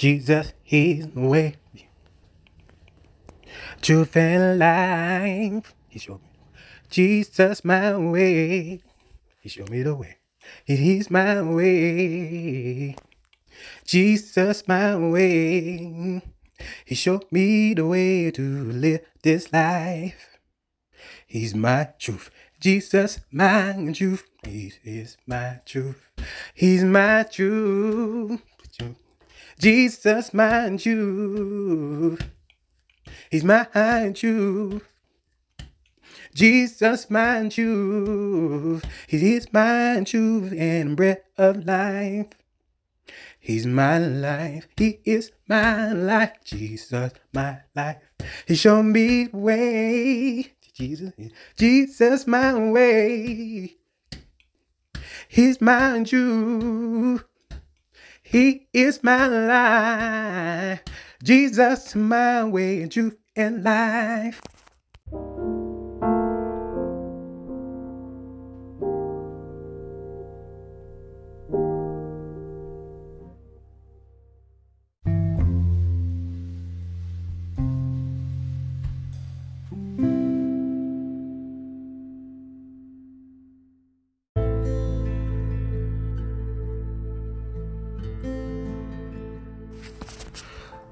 Jesus, He's the way, truth and life. He showed me. Jesus, my way. He showed me the way. He's my way. Jesus, my way. He showed me the way to live this life. He's my truth. Jesus, my truth. He is my truth. He's my truth. Jesus, my truth. He's my truth. Jesus, my truth. He is my truth and breath of life. He's my life. He is my life. Jesus, my life. He showed me the way. Jesus, Jesus, my way. He's my truth. He is my life. Jesus, my way, and truth, and life.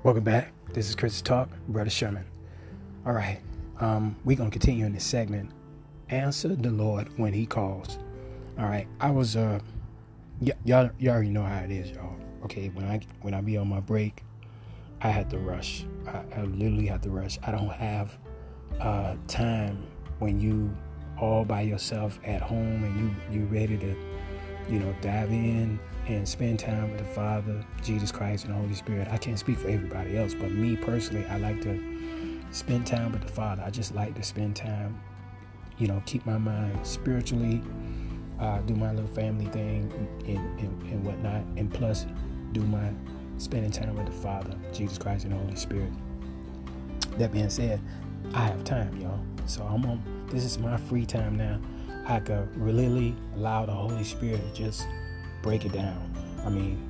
Welcome back. This is Chris Talk, Brother Sherman. All right, um, we're gonna continue in this segment. Answer the Lord when He calls. All right, I was uh, y- y'all, y'all already know how it is, y'all. Okay, when I when I be on my break, I had to rush. I, I literally had to rush. I don't have uh, time when you all by yourself at home and you you ready to, you know, dive in and spend time with the Father, Jesus Christ, and the Holy Spirit. I can't speak for everybody else, but me personally, I like to spend time with the Father. I just like to spend time, you know, keep my mind spiritually, uh, do my little family thing and, and, and whatnot, and plus do my spending time with the Father, Jesus Christ, and the Holy Spirit. That being said, I have time, y'all. So I'm on. This is my free time now. I could really allow the Holy Spirit to just break it down. I mean,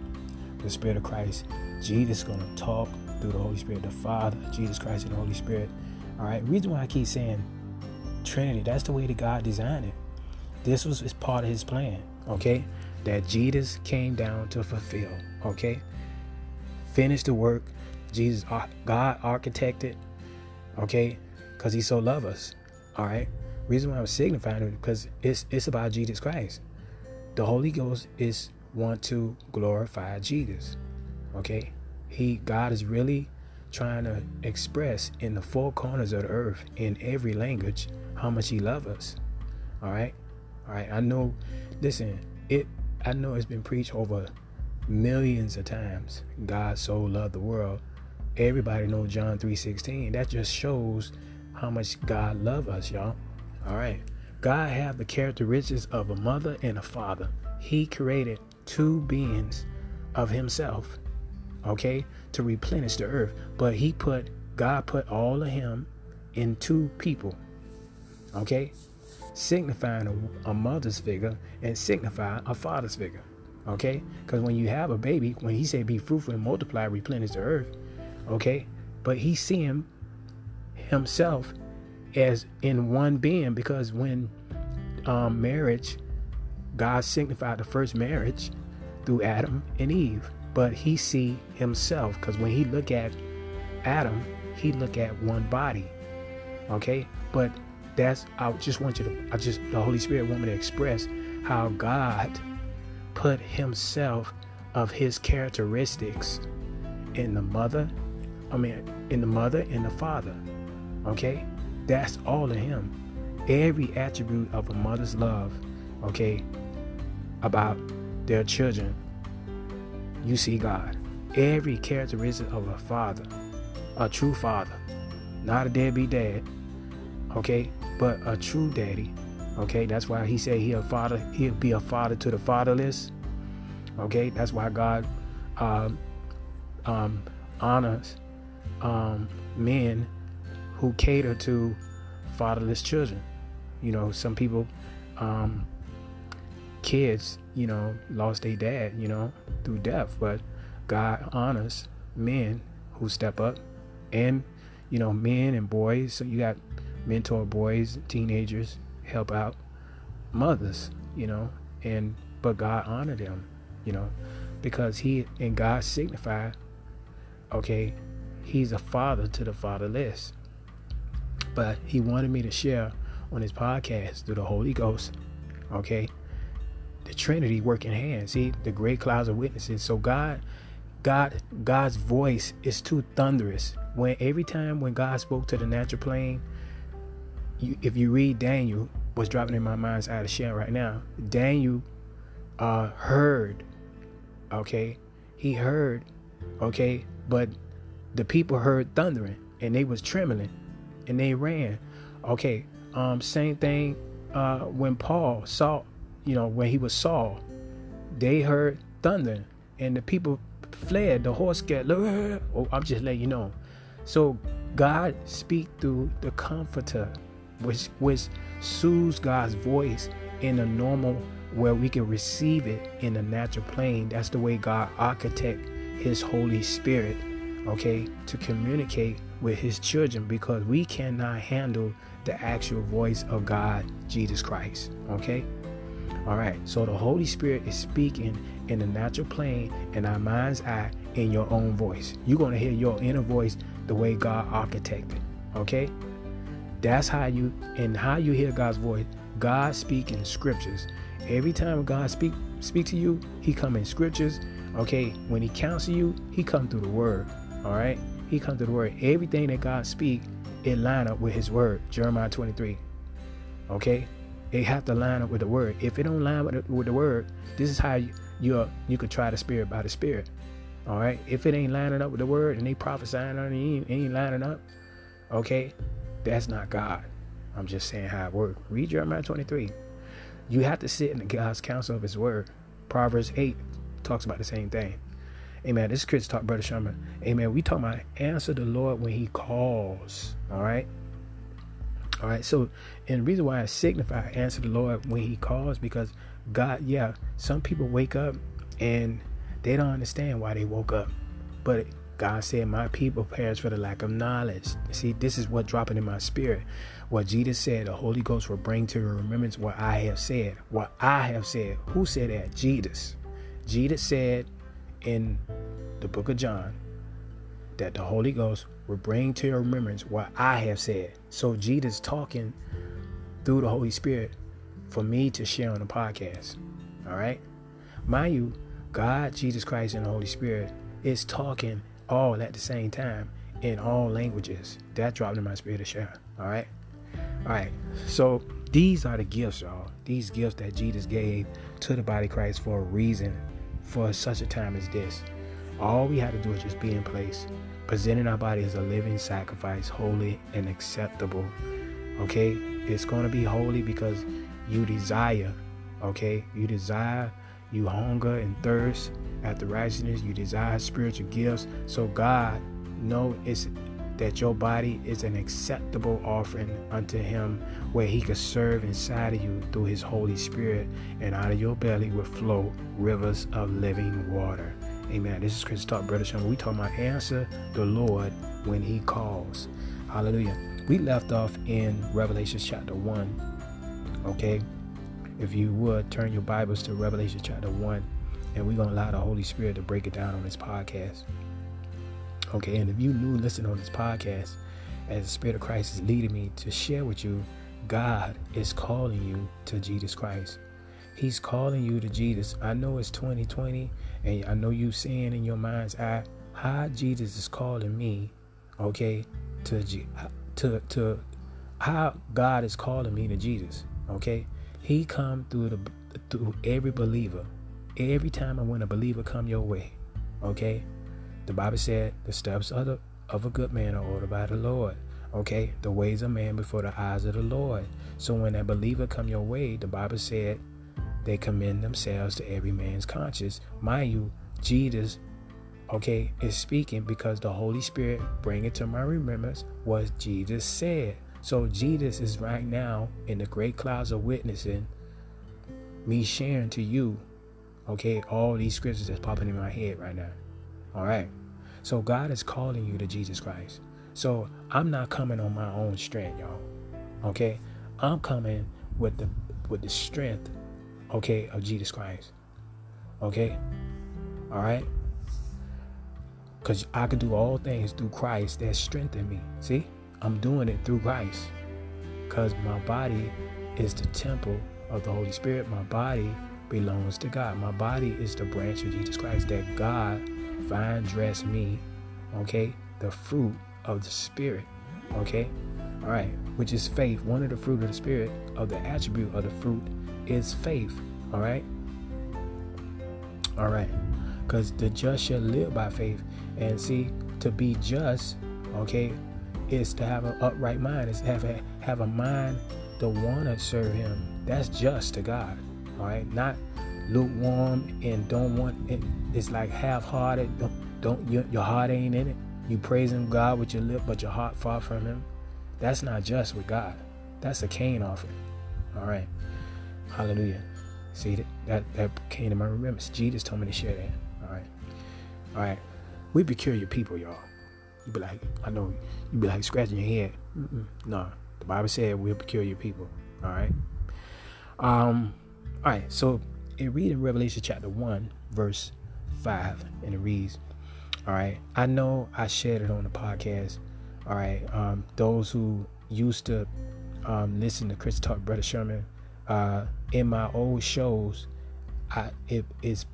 the Spirit of Christ, Jesus is going to talk through the Holy Spirit, the Father, Jesus Christ, and the Holy Spirit. All right. Reason why I keep saying Trinity, that's the way that God designed it. This was part of His plan. Okay, that Jesus came down to fulfill. Okay, finish the work. Jesus, uh, God architected. Okay, because He so loved us. All right. Reason why I'm signifying it because it's it's about Jesus Christ. The Holy Ghost is want to glorify Jesus. Okay? He God is really trying to express in the four corners of the earth in every language how much he loves us. All right? All right. I know listen, it I know it's been preached over millions of times. God so loved the world. Everybody know John 3:16. That just shows how much God love us, y'all. All right. God have the characteristics of a mother and a father. He created two beings of himself, okay, to replenish the earth. But he put, God put all of him in two people, okay, signifying a, a mother's figure and signifying a father's figure, okay? Because when you have a baby, when he said be fruitful and multiply, replenish the earth, okay, but he see him himself as in one being because when um, marriage, God signified the first marriage through Adam and Eve, but he see himself because when he look at Adam, he look at one body. Okay, but that's I just want you to I just the Holy Spirit want me to express how God put himself of his characteristics in the mother, I mean in the mother and the father. Okay? That's all of him. Every attribute of a mother's love, okay, about their children, you see God. Every characteristic of a father, a true father, not a deadbeat dad, okay, but a true daddy. Okay, that's why he said he'll father, he'll be a father to the fatherless. Okay, that's why God um, um, honors um, men who cater to fatherless children. You know, some people, um, kids, you know, lost their dad, you know, through death, but God honors men who step up and you know men and boys. So you got mentor boys teenagers help out mothers you know and but god honored them you know because he and god signify okay he's a father to the fatherless but he wanted me to share on his podcast through the holy ghost okay? The trinity working hands see? The great clouds of witnesses. So god god god's voice is too thunderous. When every time when god spoke to the natural plane you, if you read daniel what's dropping in my mind's eye to share right now. Daniel uh heard okay? He heard okay? But the people heard thundering and they was trembling and they ran. Okay um same thing uh when paul saw you know when he was saul they heard thunder and the people fled. The horse got oh i'm just letting you know. So god speak through the comforter which which soothes god's voice in a normal where we can receive it in the natural plane. That's the way god architect his holy spirit okay to communicate with his children because we cannot handle the actual voice of god jesus christ okay? All right so the holy spirit is speaking in the natural plane in our mind's eye in your own voice. You're going to hear your inner voice the way god architected okay? That's how you and how you hear god's voice. God speaking scriptures. Every time god speak speak to you he come in scriptures okay? When he counsel you he come through the word all right he comes to the word. Everything that god speak it line up with his word. Jeremiah 23 okay? It have to line up with the word. If it don't line with the, with the word this is how you you you could try the spirit by the spirit. All right? If it ain't lining up with the word and they prophesying on it ain't, ain't lining up okay? That's not god. I'm just saying how it works read jeremiah 23 you have to sit in the god's counsel of his word. Proverbs 8 talks about the same thing amen this is chris talk brother sherman amen we talk about answer the lord when he calls all right all right. So, and the reason why I signify answer the Lord when He calls because God, yeah, some people wake up and they don't understand why they woke up, but God said, "My people perish for the lack of knowledge." See, this is what dropping in my spirit. What Jesus said, the Holy Ghost will bring to remembrance what I have said. What I have said. Who said that? Jesus. Jesus said in the book of John that the Holy Ghost will bring to your remembrance what I have said. So Jesus talking through the Holy Spirit for me to share on the podcast. All right. Mind you, God, Jesus Christ, and the Holy Spirit is talking all at the same time in all languages. That dropped in my spirit to share. All right. All right. So these are the gifts, y'all. These gifts that Jesus gave to the body of Christ for a reason, for such a time as this. All we have to do is just be in place presenting our body as a living sacrifice, holy and acceptable. Okay? It's going to be holy because you desire, okay? You desire, you hunger and thirst after righteousness, you desire spiritual gifts. So God know it's that your body is an acceptable offering unto him where he could serve inside of you through his Holy Spirit and out of your belly will flow rivers of living water. Amen. This is Chris Talk, Sean. We talking about answer the Lord when He calls. Hallelujah. We left off in Revelation chapter 1. Okay. If you would turn your Bibles to Revelation chapter 1, and we're going to allow the Holy Spirit to break it down on this podcast. Okay. And if you new listen on this podcast, as the Spirit of Christ is leading me to share with you, God is calling you to Jesus Christ. He's calling you to Jesus. I know it's 2020 and I know you seeing in your mind's eye how Jesus is calling me, okay, to to to how God is calling me to Jesus, okay? He come through the through every believer. Every time when a believer come your way, okay? The Bible said the steps of the of a good man are ordered by the Lord. Okay, the ways of man before the eyes of the Lord. So when that believer come your way, the Bible said they commend themselves to every man's conscience. Mind you, Jesus, okay, is speaking because the Holy Spirit bring it to my remembrance what Jesus said. So Jesus is right now in the great clouds of witnessing, me sharing to you, okay, all these scriptures that's popping in my head right now. All right. So God is calling you to Jesus Christ. So I'm not coming on my own strength, y'all. Okay? I'm coming with the with the strength, okay, of Jesus Christ. Okay? All right? Because I can do all things through Christ that strengthen me. See? I'm doing it through Christ. Because my body is the temple of the Holy Spirit. My body belongs to God. My body is the branch of Jesus Christ that God vine dress me, okay? The fruit of the Spirit, okay? All right, which is faith. One of the fruit of the Spirit, of the attribute of the fruit, is faith, all right? All right, because the just shall live by faith. And see, to be just, okay, is to have an upright mind, is to have a, have a mind to want to serve Him. That's just to God, all right? Not lukewarm and don't want it. It's like half-hearted. Don't, don't your, your heart ain't in it. You praising God with your lip, but your heart far from Him. That's not just with God. That's a Cain offering. All right. Hallelujah. See that that, that came to my remembrance. Jesus told me to share that. All right. All right. We peculiar people, y'all. You be like, I know. You be like scratching your head. Mm-mm. No, the Bible said we're peculiar people. All right. Um. All right. So it read in Revelation chapter 1, verse 5, and it reads, All right, I know I shared it on the podcast. All right, um, those who used to um, listen to Chris Talk, Brother Sherman, uh, in my old shows, I it is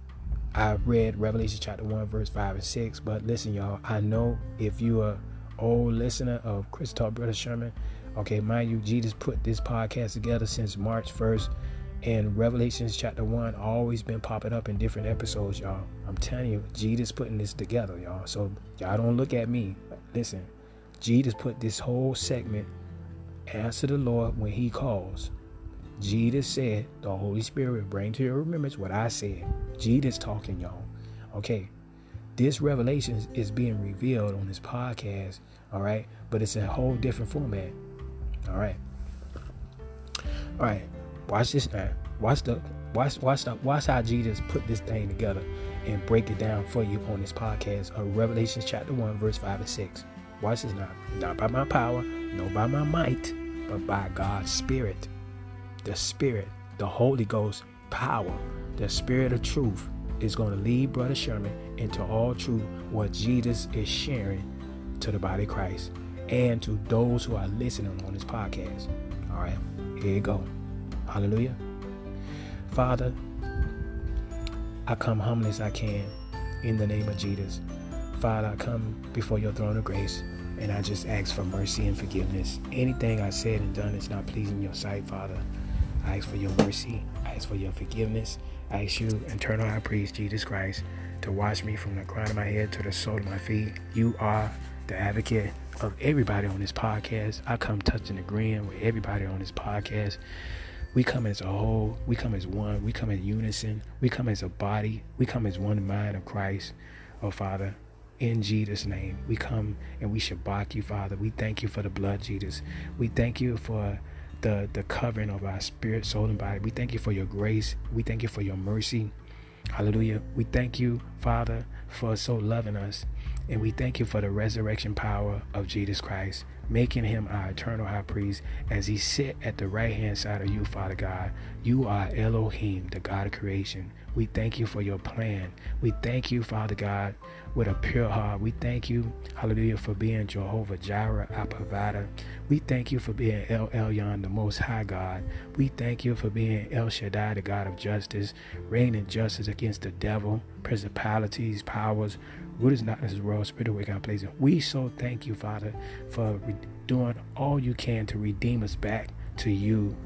I read Revelation chapter 1, verse 5 and 6. But listen, y'all, I know if you are old listener of Chris Talk, Brother Sherman, okay, mind you, Jesus put this podcast together since March 1st and Revelations chapter 1 always been popping up in different episodes, y'all. I'm telling you, Jesus putting this together, y'all. So y'all don't look at me. Listen, Jesus put this whole segment, answer the Lord when he calls. Jesus said, the Holy Spirit bring to your remembrance what I said. Jesus talking, y'all. Okay. This revelation is being revealed on this podcast, all right? But it's a whole different format. All right. All right. Watch this now. Watch the watch watch the watch how Jesus put this thing together and break it down for you on this podcast of Revelation chapter one, verse five and six. Watch this now. Not by my power, no by my might, but by God's Spirit. The Spirit, the Holy Ghost power, the Spirit of truth is going to lead Brother Sherman into all truth what Jesus is sharing to the body of Christ and to those who are listening on this podcast. All right, here you go. Hallelujah. Father, I come humble as I can in the name of Jesus. Father, I come before your throne of grace and I just ask for mercy and forgiveness. Anything I said and done is not pleasing your sight, Father. I ask for your mercy. I ask for your forgiveness. I ask you, eternal high priest, Jesus Christ, to wash me from the crown of my head to the sole of my feet. You are the advocate of everybody on this podcast. I come touching the agreeing with everybody on this podcast. We come as a whole. We come as one. We come in unison. We come as a body. We come as one mind of Christ. Oh, Father, in Jesus' name, we come and we shabak you, Father. We thank you for the blood, Jesus. We thank you for the, the covering of our spirit, soul, and body. We thank you for your grace. We thank you for your mercy. Hallelujah. We thank you, Father, for so loving us. And we thank you for the resurrection power of Jesus Christ making him our eternal high priest as he sit at the right hand side of you, Father God. You are Elohim, the God of creation. We thank you for your plan. We thank you, Father God, with a pure heart. We thank you, hallelujah, for being Jehovah Jireh, our provider. We thank you for being El Elyon, the Most High God. We thank you for being El Shaddai, the God of justice, reigning justice against the devil, principalities, powers, Good is not this world, spirit of God places. We so thank you, Father, for re- doing all you can to redeem us back to you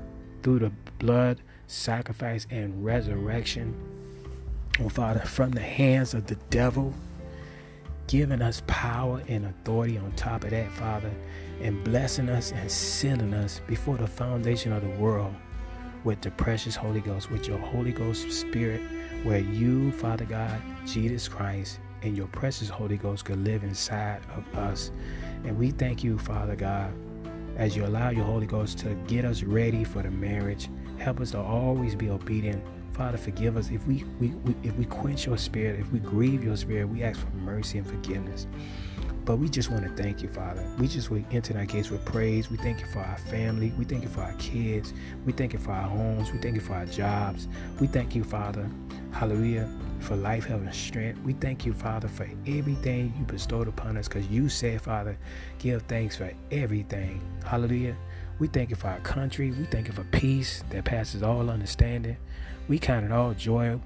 through the blood, sacrifice, and resurrection. Oh, Father, from the hands of the devil, giving us power and authority on top of that, Father, and blessing us and sealing us before the foundation of the world with the precious Holy Ghost, with your Holy Ghost Spirit, where you, Father God, Jesus Christ, and your precious Holy Ghost could live inside of us. And we thank you, Father God, as you allow your Holy Ghost to get us ready for the marriage. Help us to always be obedient Father, forgive us if we, we, we if we quench your spirit, if we grieve your spirit, we ask for mercy and forgiveness. But we just want to thank you, Father. We just we enter that gates with praise. We thank you for our family. We thank you for our kids. We thank you for our homes. We thank you for our jobs. We thank you, Father. Hallelujah. For life, health, and strength. We thank you, Father, for everything you bestowed upon us because you said, Father, give thanks for everything. Hallelujah. We thank you for our country. We thank you for peace that passes all understanding. We count it all joy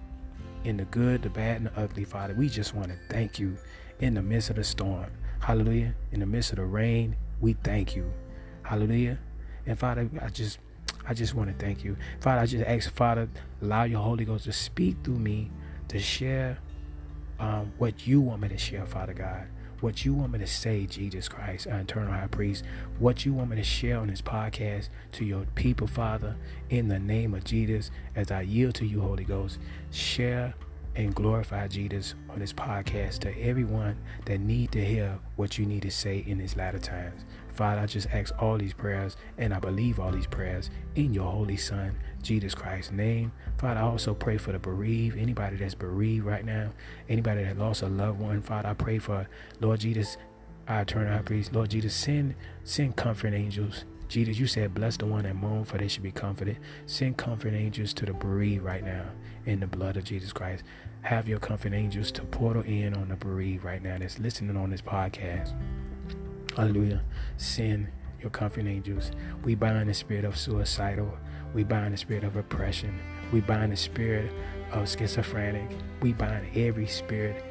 in the good, the bad, and the ugly, Father. We just want to thank you in the midst of the storm. Hallelujah. In the midst of the rain, we thank you. Hallelujah. And Father, I just I just want to thank you. Father, I just ask, Father, allow your Holy Ghost to speak through me to share um, what you want me to share, Father God. What you want me to say, Jesus Christ, our eternal high priest. What you want me to share on this podcast to your people, Father, in the name of Jesus, as I yield to you, Holy Ghost. Share and glorify Jesus on this podcast to everyone that need to hear what you need to say in these latter times. Father, I just ask all these prayers and I believe all these prayers in your holy son, Jesus Christ's name. Father, I also pray for the bereaved, anybody that's bereaved right now, anybody that lost a loved one. Father, I pray for Lord Jesus, our eternal high priest. Lord Jesus, send send comfort angels Jesus, you said, Bless the one that mourn, for they should be comforted. Send comfort angels to the bereaved right now in the blood of Jesus Christ. Have your comfort angels to portal in on the bereaved right now that's listening on this podcast. Hallelujah. Send your comfort angels. We bind the spirit of suicidal. We bind the spirit of oppression. We bind the spirit of schizophrenic. We bind every spirit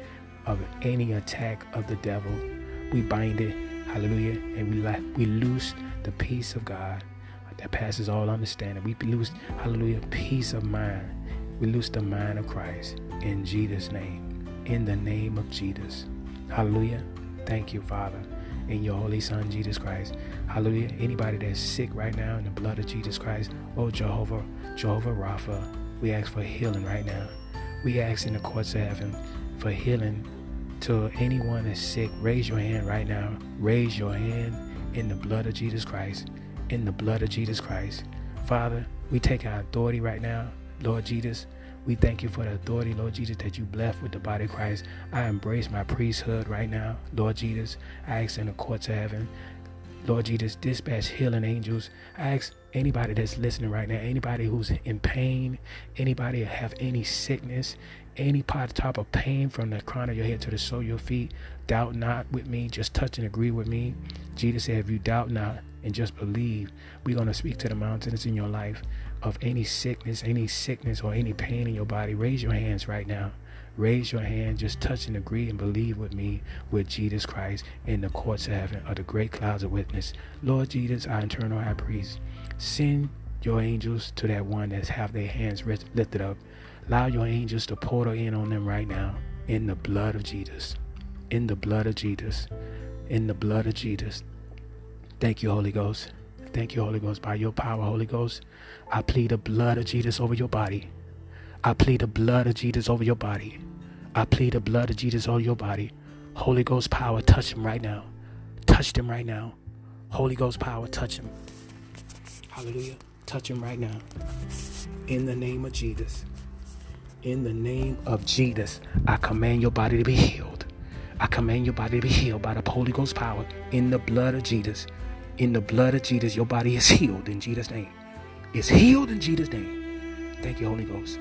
of any attack of the devil. We bind it. Hallelujah. And we, we loose the peace of God that passes all understanding. We lose, hallelujah, peace of mind. We lose the mind of Christ in Jesus' name. In the name of Jesus. Hallelujah. Thank you, Father. In your Holy Son, Jesus Christ. Hallelujah. Anybody that's sick right now in the blood of Jesus Christ, oh Jehovah, Jehovah Rapha, we ask for healing right now. We ask in the courts of heaven for healing to anyone that's sick. Raise your hand right now. Raise your hand in the blood of Jesus Christ, in the blood of Jesus Christ. Father, we take our authority right now, Lord Jesus. We thank you for the authority, Lord Jesus, that you blessed with the body of Christ. I embrace my priesthood right now, Lord Jesus. I ask in the courts of heaven, Lord Jesus, dispatch healing angels. I ask anybody that's listening right now, anybody who's in pain, anybody have any sickness, any part type of pain from the crown of your head to the sole of your feet, doubt not with me, just touch and agree with me. Jesus said, if you doubt not and just believe, we're going to speak to the mountains in your life of any sickness, any sickness or any pain in your body. Raise your hands right now. Raise your hand, just touch and agree and believe with me with Jesus Christ in the courts of heaven of the great clouds of witness. Lord Jesus, our eternal high priest, send your angels to that one that have their hands lifted up Allow your angels to portal in on them right now in the blood of Jesus. In the blood of Jesus. In the blood of Jesus. Thank you, Holy Ghost. Thank you, Holy Ghost. By your power, Holy Ghost, I plead the blood of Jesus over your body. I plead the blood of Jesus over your body. I plead the blood of Jesus over your body. Holy Ghost power, touch him right now. Touch him right now. Holy Ghost power, touch him. Hallelujah. Touch him right now. In the name of Jesus. In the name of Jesus, I command your body to be healed. I command your body to be healed by the Holy Ghost power in the blood of Jesus. In the blood of Jesus, your body is healed in Jesus' name. It's healed in Jesus' name. Thank you, Holy Ghost.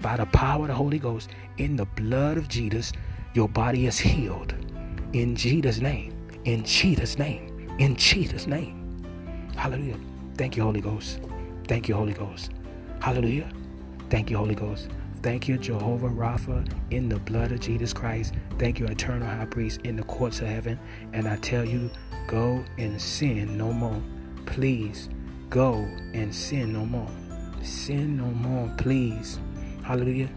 By the power of the Holy Ghost, in the blood of Jesus, your body is healed. In Jesus' name. In Jesus' name. In Jesus' name. Hallelujah. Thank you, Holy Ghost. Thank you, Holy Ghost. Hallelujah. Thank you, Holy Ghost. Thank you, Jehovah Rapha, in the blood of Jesus Christ. Thank you, eternal high priest, in the courts of heaven. And I tell you, go and sin no more. Please go and sin no more. Sin no more, please. Hallelujah.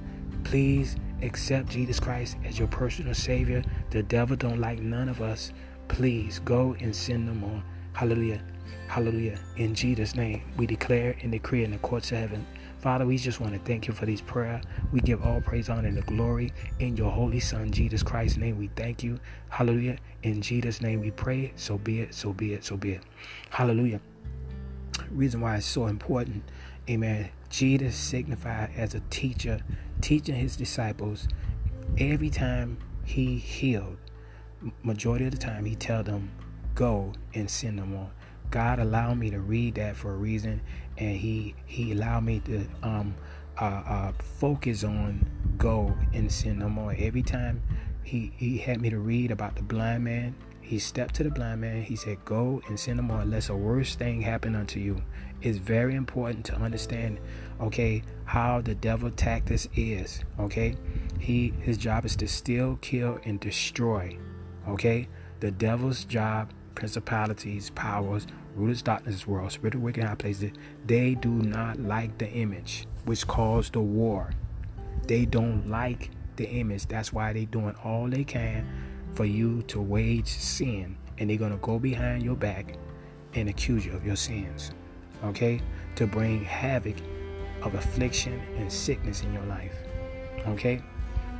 Please accept Jesus Christ as your personal Savior. The devil don't like none of us. Please go and sin no more. Hallelujah. Hallelujah. In Jesus' name, we declare and decree in the courts of heaven Father, we just want to thank you for this prayer. We give all praise, honor, and the glory in your holy Son, Jesus Christ's name. We thank you. Hallelujah. In Jesus' name we pray. So be it, so be it, so be it. Hallelujah. reason why it's so important, amen. Jesus signified as a teacher, teaching his disciples every time he healed. Majority of the time, he tell them, "Go and sin no more." God allowed me to read that for a reason, and He He allowed me to um uh, uh focus on go and sin no more. Every time He He had me to read about the blind man, he stepped to the blind man. He said, Go and sin no more, unless a worse thing happen unto you. It's very important to understand, okay, how the devil tactics is. Okay. He his job is to steal, kill, and destroy. Okay? The devil's job, principalities, powers, rulers, darkness, world, spiritual wicked high places, they do not like the image, which caused the war. They don't like the image. That's why they doing all they can for you to wage sin. And they're going to go behind your back and accuse you of your sins okay? To bring havoc of affliction and sickness in your life okay?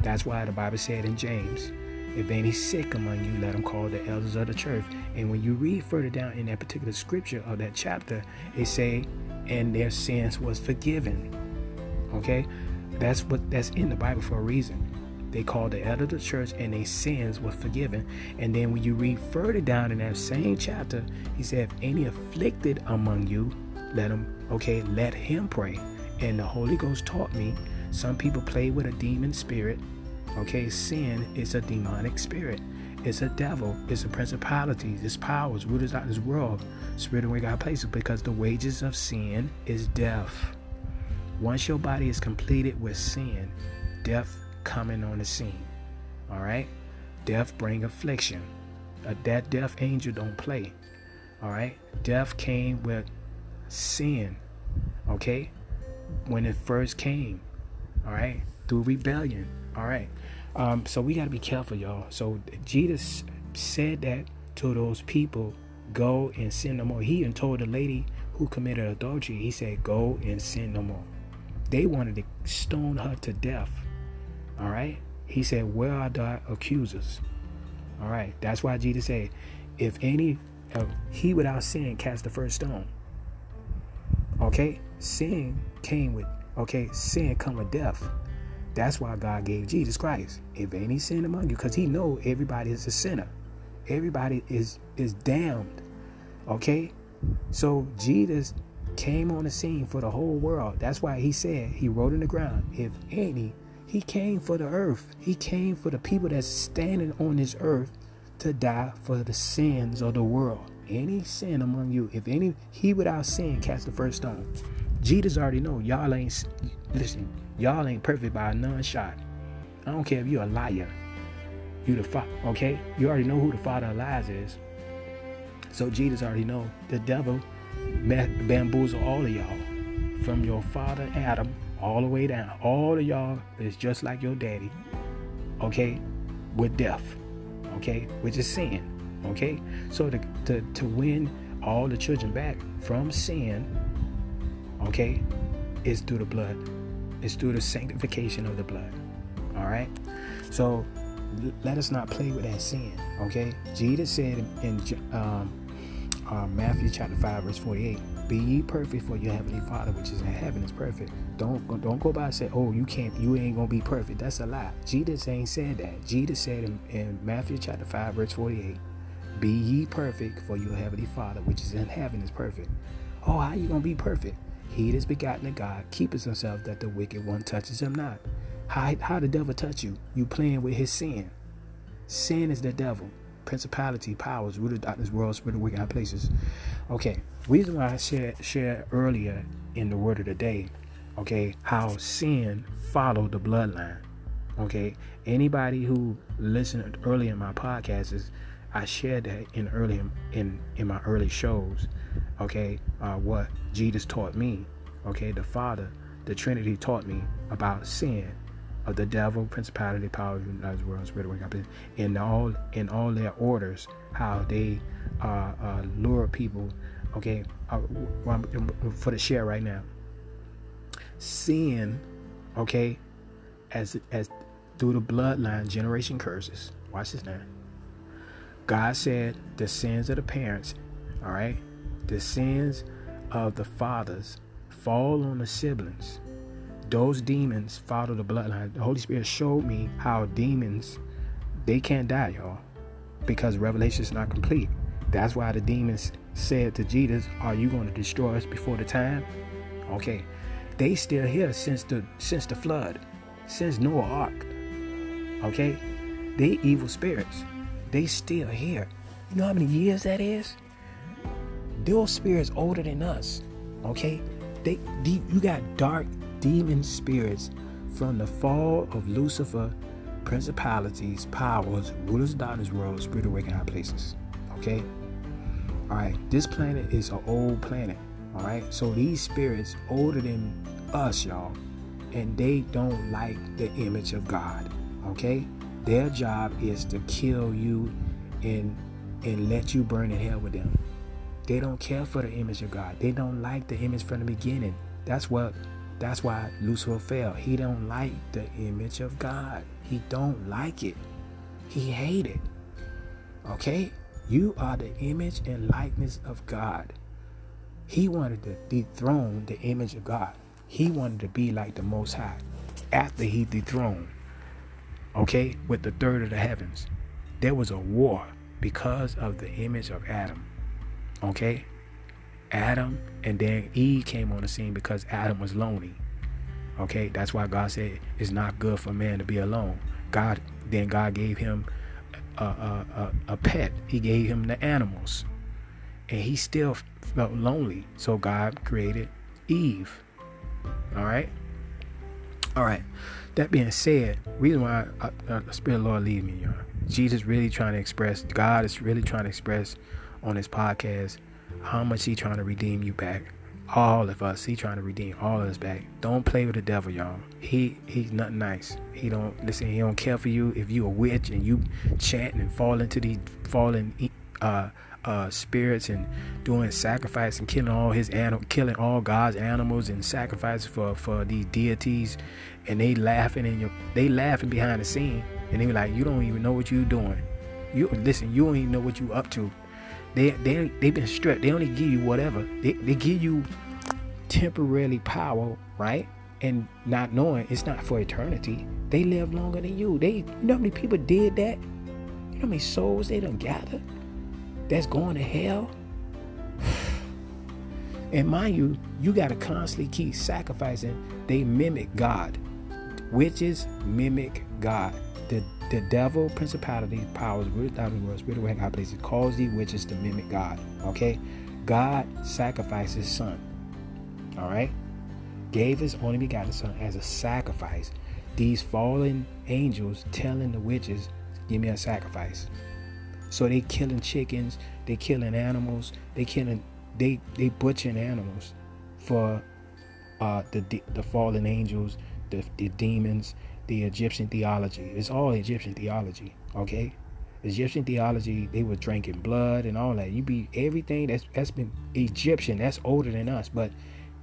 That's why the bible said in james if any sick among you let them call the elders of the church. And when you read further down in that particular scripture of that chapter it say and their sins was forgiven okay that's what that's in the bible for a reason they called the elder of the church and their sins were forgiven. And then when you read further down in that same chapter, he said, if any afflicted among you, let him, okay, let him pray. And the Holy Ghost taught me some people play with a demon spirit. Okay, sin is a demonic spirit. It's a devil. It's a principality. It's powers, rulers out in this world, spirit and way God places. Because the wages of sin is death. Once your body is completed with sin, death coming on the scene. All right? Death bring affliction. Uh, that death angel don't play. All right? Death came with sin. Okay? When it first came. All right? Through rebellion. All right? Um, so we got to be careful, y'all. So Jesus said that to those people go and sin no more. He even told the lady who committed adultery, he said, go and sin no more. They wanted to stone her to death. All right. He said, Where are thy accusers? All right. That's why Jesus said, If any, uh, he without sin cast the first stone. Okay. Sin came with, okay, sin come with death. That's why God gave Jesus Christ. If any sin among you, because he know everybody is a sinner. Everybody is is damned. Okay? So Jesus came on the scene for the whole world. That's why he said, he wrote in the ground, if any he came for the earth. He came for the people that's standing on this earth to die for the sins of the world. Any sin among you, if any he without sin cast the first stone. Jesus already know y'all ain't listen, y'all ain't perfect by a none shot. I don't care if you're a liar. You the father, okay? You already know who the father of lies is. So Jesus already know the devil bamboozle all of y'all from your father Adam all the way down. All of y'all is just like your daddy, okay, with death, okay, which is sin, okay. So to, to, to win all the children back from sin, okay, is through the blood. It's through the sanctification of the blood. All right. So let us not play with that sin. Okay. Jesus said in, um, uh, Matthew chapter five verse forty-eight. Be ye perfect for your heavenly Father which is in heaven is perfect. Don't don't go by and say, oh, you can't, you ain't gonna be perfect. That's a lie. Jesus ain't said that. Jesus said in, in Matthew chapter five verse forty-eight, "Be ye perfect, for your heavenly Father which is in heaven is perfect." Oh, how you gonna be perfect? He that is begotten of God keepeth himself that the wicked one touches him not. How how the devil touch you? You playing with his sin. Sin is the devil principality, powers, rooted darkness, world, spirit of wicked high places. Okay, reason why I shared, shared earlier in the word of the day, okay, how sin followed the bloodline. Okay, anybody who listened early in my podcast is I shared that in early in in my early shows. Okay, uh, what Jesus taught me. Okay, the Father, the Trinity taught me about sin of the devil, principality, power, united world, spirit, work, in all in all their orders, how they uh, uh, lure people. Okay, uh, for the share right now. Sin, okay, as as through the bloodline, generation curses. Watch this now. God said the sins of the parents, all right, the sins of the fathers fall on the siblings. Those demons follow the bloodline. The Holy Spirit showed me how demons they can't die, y'all, because Revelation is not complete. That's why the demons said to Jesus, "Are you going to destroy us before the time?" Okay, they still here since the since the flood, since Noah Ark. Okay, they evil spirits. They still here. You know how many years that is? Those spirits older than us. Okay, they, they you got dark demon spirits from the fall of Lucifer, principalities, powers, rulers of darkness world, spirit awakening high places. Okay. All right. This planet is an old planet. All right. So these spirits older than us, y'all, and they don't like the image of God. Okay. Their job is to kill you and and let you burn in hell with them. They don't care for the image of God. They don't like the image from the beginning. That's what that's why Lucifer fell. He don't like the image of God. He don't like it. He hate it. Okay? You are the image and likeness of God. He wanted to dethrone the image of God. He wanted to be like the Most High after he dethroned, okay, with the third of the heavens. There was a war because of the image of Adam. Okay? Adam and then Eve came on the scene because Adam was lonely. Okay? That's why God said it's not good for man to be alone. God then God gave him a, a, a, a pet. He gave him the animals. And he still felt lonely. So God created Eve. All right? All right. That being said, reason why I, I, the Spirit Lord lead me, y'all. Jesus really trying to express, God is really trying to express on his podcast how much he trying to redeem you back. All of us, he trying to redeem all of us back. Don't play with the devil, y'all. He he's not nice. He don't listen. He don't care for you. If you a witch and you chanting and falling to these fallen uh, uh, spirits and doing sacrifice and killing all his animal, killing all God's animals and sacrifice for for these deities, and they laughing in your they laughing behind the scene and they be like, you don't even know what you doing. You listen, you don't even know what you up to. They they they've been stripped. They only give you whatever. They they give you temporarily power, right? And not knowing it's not for eternity. They live longer than you. They you know how many people did that? You know how many souls they done gathered that's going to hell? And mind you, you got to constantly keep sacrificing. They mimic God. Witches mimic God the, the devil, principality, powers, root out of the world, spirit of high places, cause these witches to mimic God. Okay? God sacrificed his son. All right? Gave his only begotten son as a sacrifice. These fallen angels telling the witches, give me a sacrifice. So they killing chickens, they killing animals, they killing they they butchering animals for uh the the fallen angels, the, the demons, the Egyptian theology. It's all Egyptian theology, okay? Egyptian theology, they were drinking blood and all that. You be everything that's that's been Egyptian, that's older than us, but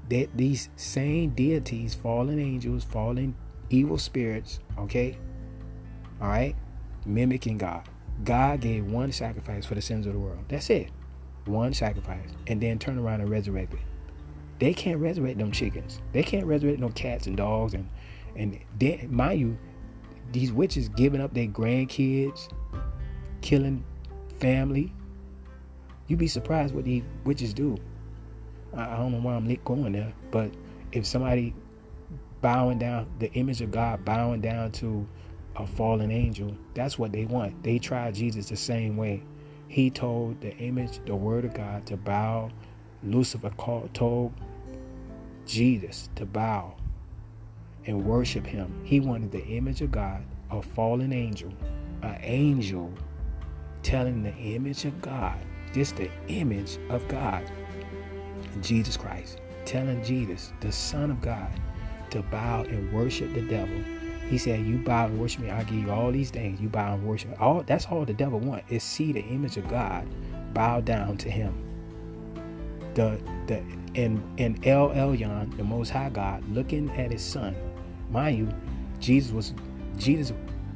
that these same deities, fallen angels, fallen evil spirits, okay? All right? Mimicking God. God gave one sacrifice for the sins of the world. That's it. One sacrifice. And then turn around and resurrect it. They can't resurrect them chickens. They can't resurrect no cats and dogs and and then, mind you, these witches giving up their grandkids, killing family. You'd be surprised what these witches do. I, I don't know why I'm going there, but if somebody bowing down, the image of God bowing down to a fallen angel, that's what they want. They tried Jesus the same way. He told the image, the word of God, to bow. Lucifer called, told Jesus to bow and worship him. He wanted the image of God, a fallen angel, an angel telling the image of God, just the image of God, Jesus Christ, telling Jesus, the Son of God, to bow and worship the devil. He said, You bow and worship me, I'll give you all these things. You bow and worship. All that's all the devil wants is see the image of God, bow down to him. The the in in El Elyon, the most high God, looking at his son, mind you, Jesus was Jesus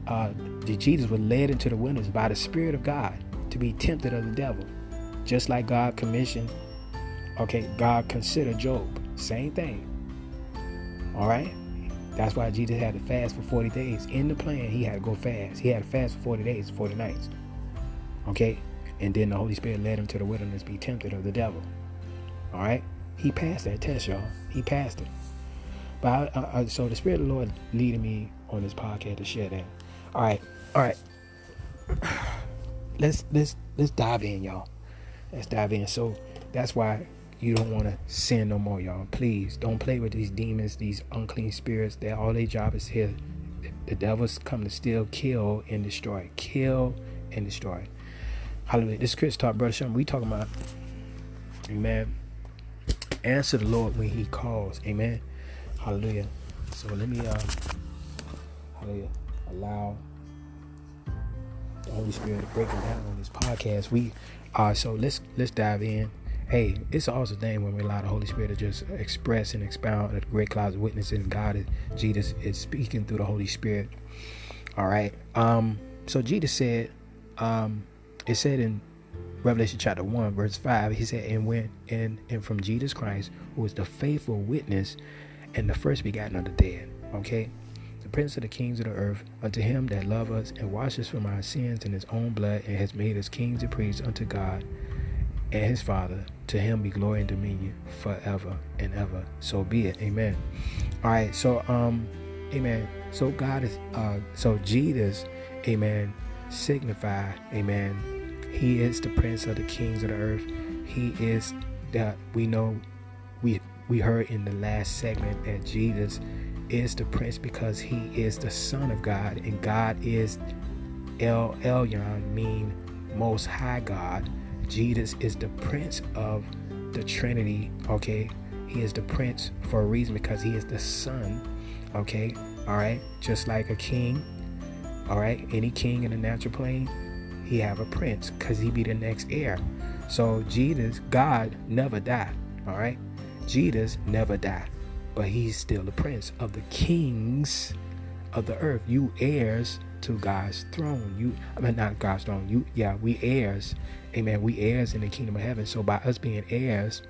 uh, Jesus was led into the wilderness by the Spirit of God to be tempted of the devil, just like God commissioned Okay, God considered Job. Same thing. All right. That's why Jesus had to fast for 40 days. In the plan, he had to go fast. He had to fast for 40 days, 40 nights. Okay? And then the Holy Spirit led him to the wilderness be tempted of the devil. All right? He passed that test, y'all. He passed it. But I, I, so the Spirit of the Lord leading me on this podcast to share that. All right. All right. Let's let's let's dive in, y'all. Let's dive in. So that's why you don't want to sin no more, y'all. Please don't play with these demons, these unclean spirits. That all their job is here. The devil's come to steal, kill, and destroy. Kill and destroy. Hallelujah. This is Chris Talk, Brother Sherman. We talking about, amen. Answer the Lord when he calls. Amen. Hallelujah. So let me, um, hallelujah, allow the Holy Spirit to break it down on this podcast. We, uh, so let's, let's dive in hey, it's an awesome thing when we allow the Holy Spirit to just express and expound the great clouds of witnesses and God is Jesus is speaking through the Holy Spirit. All right. Um, so Jesus said, um, it said in Revelation chapter 1, verse 5, he said, And when and and from Jesus Christ, who is the faithful witness and the first begotten of the dead. Okay? The prince of the kings of the earth, unto him that love us and wash us from our sins in his own blood, and has made us kings and priests unto God and his Father. To him be glory and dominion forever and ever. So be it. Amen. All right. So, um, amen. So God is, uh, so Jesus, amen, signify, amen. He is the prince of the kings of the earth. He is that we know, we heard in the last segment that Jesus is the prince because he is the son of God and God is El Elyon, mean most high God Jesus is the prince of the Trinity, okay? He is the prince for a reason because he is the son, okay? All right? Just like a king, all right? Any king in the natural plane, he have a prince because he be the next heir. So Jesus, God never died, all right? Jesus never died, but he's still the prince of the kings of the earth. You heirs to God's throne. You, I mean, not God's throne. You, yeah, we heirs. Amen. We heirs in the kingdom of heaven. So by us being heirs,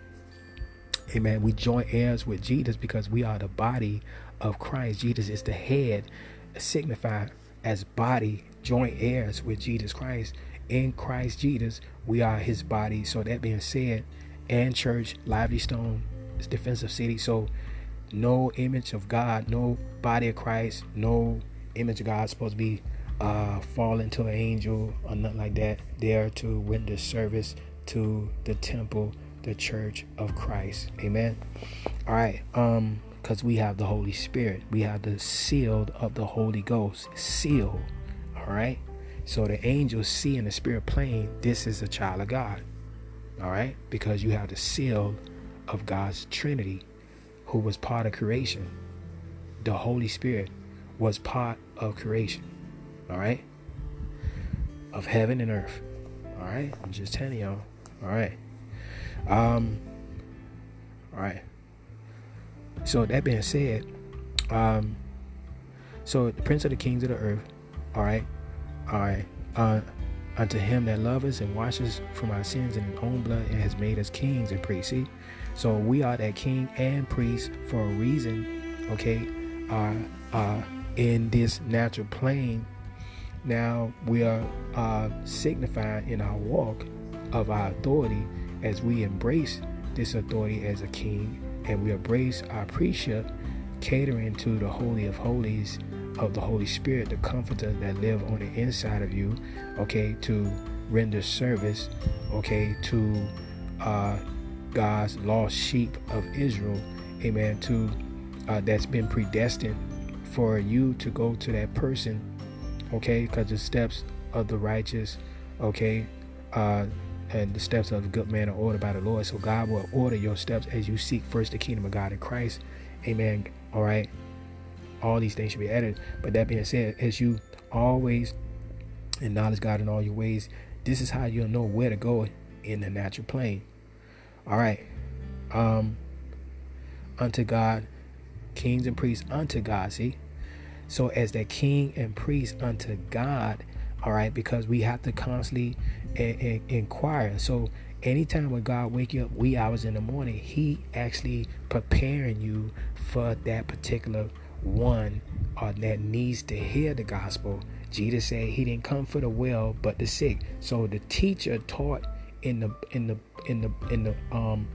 amen, we join heirs with Jesus because we are the body of Christ. Jesus is the head, signified as body, joint heirs with Jesus Christ. In Christ Jesus, we are his body. So that being said, and church, Lively Stone, defensive city. So no image of God, no body of Christ, no image of God supposed to be uh, falling to an angel or nothing like that. There to render service to the temple, the church of Christ. Amen. All right. Um, because we have the Holy Spirit, we have the seal of the Holy Ghost. Seal. All right. So the angels see in the spirit plane, this is a child of God. All right. Because you have the seal of God's Trinity, who was part of creation. The Holy Spirit was part of creation. All right? Of heaven and earth. All right? I'm just telling y'all. All right. Um all right. So that being said, um so the prince of the kings of the earth, all right? All right. Uh unto him that loves us and washes from our sins in his own blood and has made us kings and priests. See? So we are that king and priest for a reason, okay? Uh uh in this natural plane, now we are uh, signifying in our walk of our authority as we embrace this authority as a king and we embrace our priestship, catering to the Holy of Holies of the Holy Spirit, the comforter that live on the inside of you, okay, to render service, okay, to uh, God's lost sheep of Israel, amen, to uh, that's been predestined for you to go to that person, okay? Because the steps of the righteous, okay, uh, and the steps of the good man are ordered by the Lord. So God will order your steps as you seek first the kingdom of God in Christ. Amen. All right. All these things should be added. But that being said, as you always acknowledge God in all your ways, this is how you'll know where to go in the natural plane. All right. Um unto God, kings and priests unto God. See? So, as that king and priest unto God, all right, because we have to constantly a- a- inquire. So, anytime when God wake you up wee hours in the morning, He actually preparing you for that particular one or that needs to hear the gospel. Jesus said He didn't come for the well, but the sick. So the teacher taught in the in the in the in the um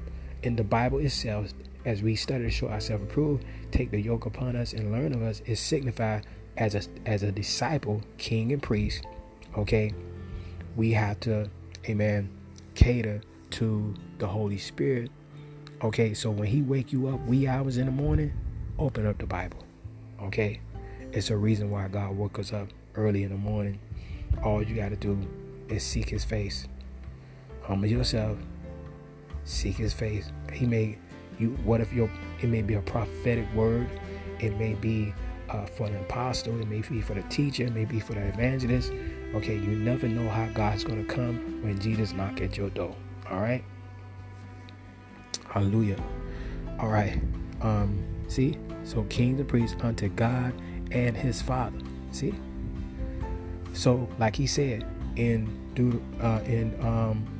in the Bible itself, as we study to show ourselves approved, take the yoke upon us and learn of us, is signified as a as a disciple, king and priest. Okay, we have to, amen, cater to the Holy Spirit. Okay, so when He wake you up wee hours in the morning, open up the Bible. Okay, it's a reason why God woke us up early in the morning. All you got to do is seek His face. Humble yourself. Seek His face. He may you. What if your? It may be a prophetic word. It may be uh, for the apostle. It may be for the teacher. It may be for the evangelist. Okay, you never know how God's to come when Jesus knock at your door. All right. Hallelujah. All right. Um. See. So king the priest unto God and His Father. See. So, like He said in uh, in um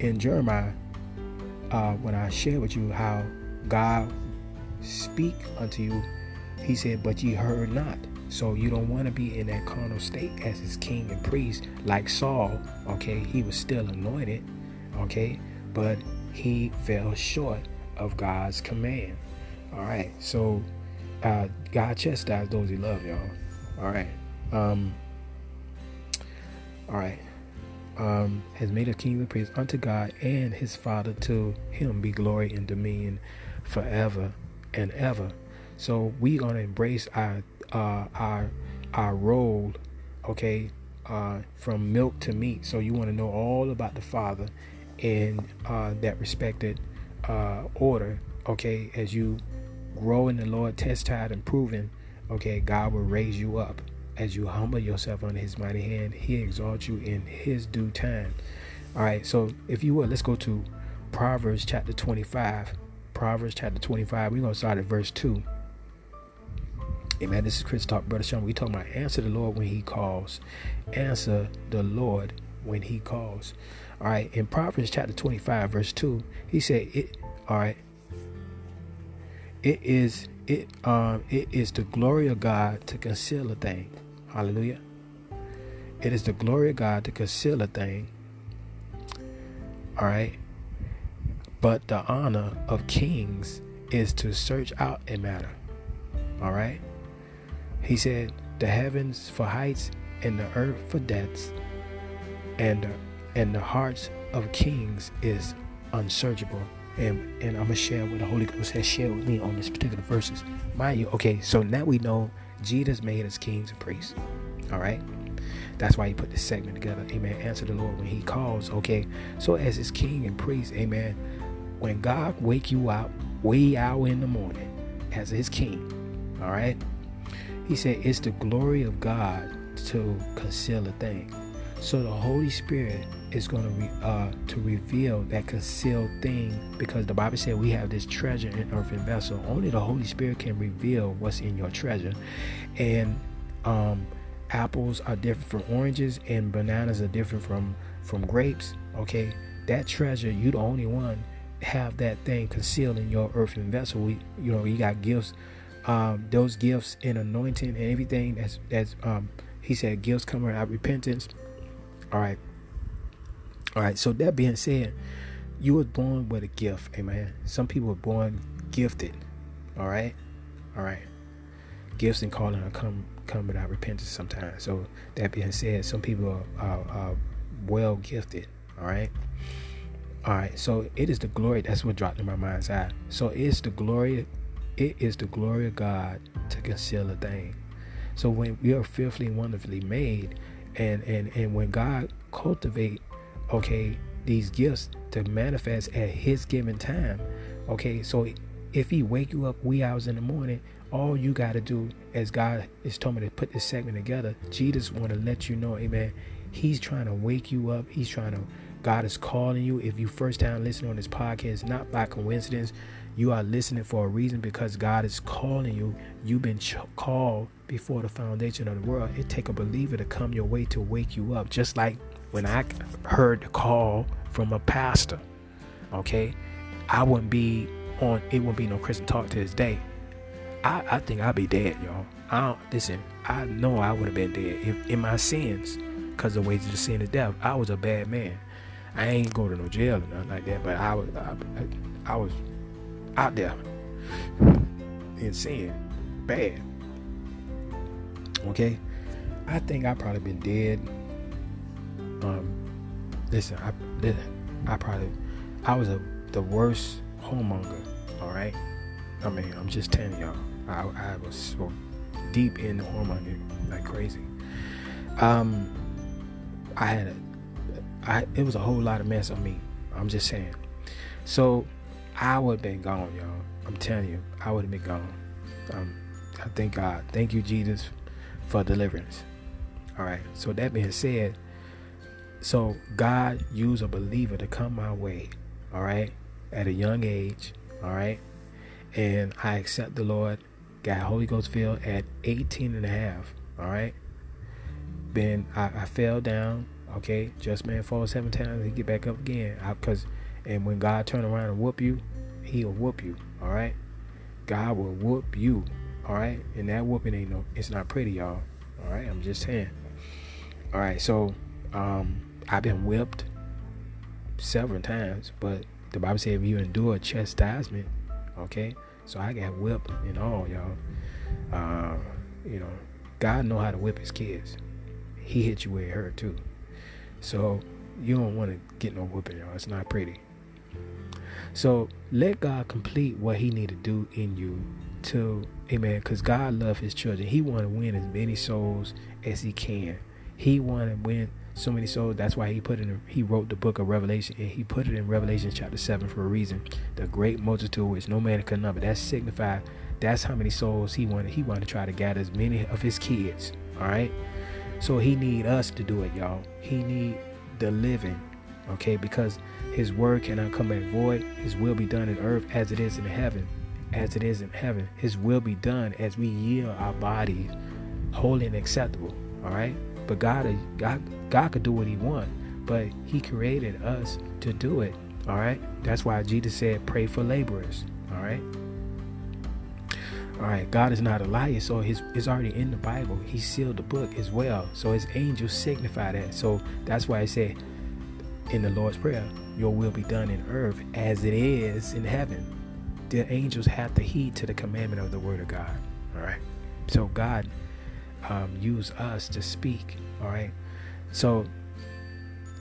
in Jeremiah, uh, when I share with you how God speak unto you he said, But ye heard not. So you don't want to be in that carnal state as his king and priest, like Saul. Okay, he was still anointed. Okay, but he fell short of God's command. All right, so uh, God chastised those he loved, y'all. All right, um, all right. Um, has made a kingdom and priest unto God and his Father. To him be glory and dominion forever and ever. So we gonna embrace our uh, our our role, okay, uh, from milk to meat. So you want to know all about the Father in uh, that respected uh, order, okay. As you grow in the Lord, test, tried, and proven, okay, God will raise you up as you humble yourself under His mighty hand. He exalts you in His due time. All right. So if you would, let's go to Proverbs chapter 25. Proverbs chapter 25. We're gonna start at verse two. Amen. This is Chris Talk, Brother Sherman. We talking about answer the Lord when He calls. Answer the Lord when He calls. All right. In Proverbs chapter 25, verse 2, he said, It all right. It is it um it is the glory of God to conceal a thing. Hallelujah. It is the glory of God to conceal a thing. All right. But the honor of kings is to search out a matter. All right. He said, The heavens for heights and the earth for depths, and the, and the hearts of kings is unsearchable. And, and I'm gonna share what the Holy Ghost has shared with me on this particular verses. Mind you, okay, so now we know Jesus made us kings and priests. All right. That's why he put this segment together. Amen. Answer the Lord when he calls. Okay. So as his king and priest, amen. When God wake you up way out in the morning as his king, all right. He said, It's the glory of God to conceal a thing. So the Holy Spirit is going to re, uh, to reveal that concealed thing because the Bible said we have this treasure in earthen vessel. Only the Holy Spirit can reveal what's in your treasure, and um, apples are different from oranges, and bananas are different from from grapes. Okay, that treasure you the only one have that thing concealed in your earthen vessel. We, you know, you got gifts um, those gifts and anointing and everything that's that's um, he said gifts come out repentance. All right. All right. So that being said, you were born with a gift, amen. Some people are born gifted. All right. All right. Gifts and calling are come come without repentance sometimes. So that being said, some people are, are, are well gifted. All right. All right. So it is the glory. That's what dropped in my mind's eye. So it's the glory it is the glory of God to conceal a thing. So when we are fearfully and wonderfully made, and and and when God cultivate, okay, these gifts to manifest at His given time, okay. So if He wake you up wee hours in the morning, all you got to do, as God is told me to put this segment together, Jesus want to let you know, Amen. He's trying to wake you up. He's trying to. God is calling you. If you first time listening on this podcast, not by coincidence, you are listening for a reason because God is calling you. You've been ch- called before the foundation of the world. It take a believer to come your way to wake you up. Just like when I heard the call from a pastor. Okay, I wouldn't be on. It wouldn't be no Christian talk to this day. I, I think I'd be dead, y'all. I don't listen. I know I would have been dead if, in my sins, cause the wages of sin is death. I was a bad man. I ain't go to no jail or nothing like that, but I was I, I was out there in sin, bad. Okay, I think I probably been dead. Um, listen, I I probably I was a the worst whoremonger. All right, I mean I'm just telling y'all, I I was so deep in the hormone like crazy. Um, I had a I it was a whole lot of mess on me. I'm just saying. So I would have been gone, y'all. I'm telling you, I would have been gone. Um, I thank God. Thank you, Jesus, for deliverance. All right. So that being said, so God used a believer to come my way. All right, at a young age. All right, and I accept the Lord. Got Holy Ghost filled at 18 and a half. All right. Then I, I fell down Okay, just man falls seven times, he get back up again. Because, and when God turn around and whoop you, He'll whoop you. All right, God will whoop you. All right, and that whooping ain't no, it's not pretty, y'all. All right, I'm just saying. All right, so um, I've been whipped several times, but the Bible says if you endure chastisement, okay. So I got whipped and all, y'all. Uh, you know, God know how to whip His kids. He hit you where it hurt too. So you don't want to get no whooping, y'all. It's not pretty. So let God complete what He need to do in you to, Amen. Because God love His children. He want to win as many souls as He can. He want to win so many souls. That's why He put in. He wrote the book of Revelation, and He put it in Revelation chapter seven for a reason. The great multitude which no man can number. That signified. That's how many souls He wanted. He wanted to try to gather as many of His kids. All right. So he need us to do it, y'all. He need the living, okay? Because his word cannot come back void. His will be done in earth as it is in heaven. As it is in heaven. His will be done as we yield our bodies holy and acceptable. All right? But God God God could do what he want, but he created us to do it. All right? That's why Jesus said, pray for laborers. All right? All right, God is not a liar, so his it's already in the Bible. He sealed the book as well, so his angels signify that. So that's why I say in the Lord's prayer, "Your will be done in earth as it is in heaven." The angels have to heed to the commandment of the Word of God. All right, so God um, use us to speak. All right, so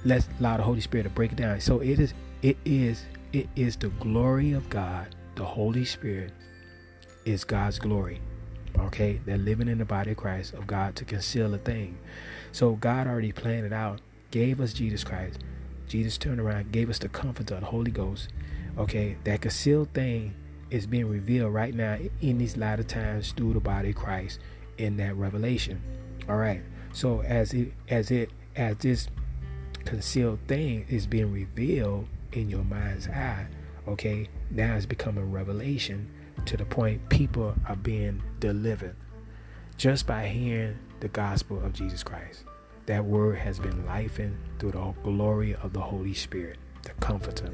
let's allow the Holy Spirit to break it down. So it is, it is, it is the glory of God, the Holy Spirit is God's glory. Okay, they're living in the body of Christ of God to conceal a thing. So God already planned it out, gave us Jesus Christ. Jesus turned around, gave us the comfort of the Holy Ghost. Okay, that concealed thing is being revealed right now in these latter times through the body of Christ in that revelation. All right. So as it as it as this concealed thing is being revealed in your mind's eye, okay, now it's becoming revelation to the point people are being delivered just by hearing the gospel of Jesus Christ. That word has been life-in through the glory of the Holy Spirit, the Comforter.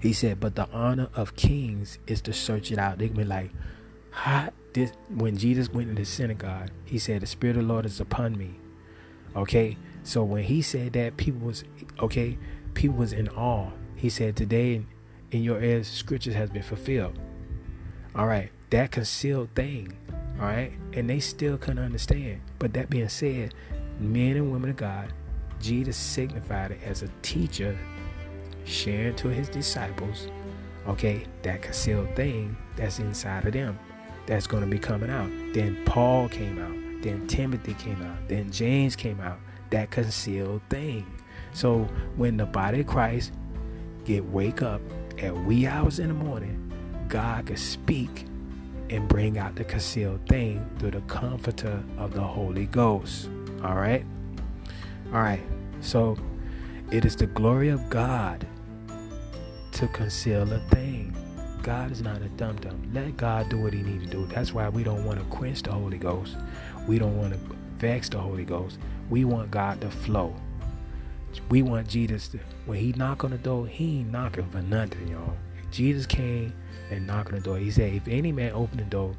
He said, but the honor of kings is to search it out. They can be like, how this when Jesus went into the synagogue, he said, The Spirit of the Lord is upon me. Okay. So when he said that, people was okay, people was in awe. He said, Today in your ears, scriptures has been fulfilled. All right, that concealed thing. All right, and they still couldn't understand. But that being said, men and women of God, Jesus signified it as a teacher sharing to his disciples, okay, that concealed thing that's inside of them that's going to be coming out. Then Paul came out, then Timothy came out, then James came out, that concealed thing. So when the body of Christ get wake up at wee hours in the morning God could speak and bring out the concealed thing through the comforter of the Holy Ghost. All right? All right. So it is the glory of God to conceal a thing. God is not a dum dum. Let God do what He need to do. That's why we don't want to quench the Holy Ghost. We don't want to vex the Holy Ghost. We want God to flow. We want Jesus to, when he knock on the door, he ain't knocking for nothing, y'all. Jesus came and knocked on the door. He said, if any man open the door,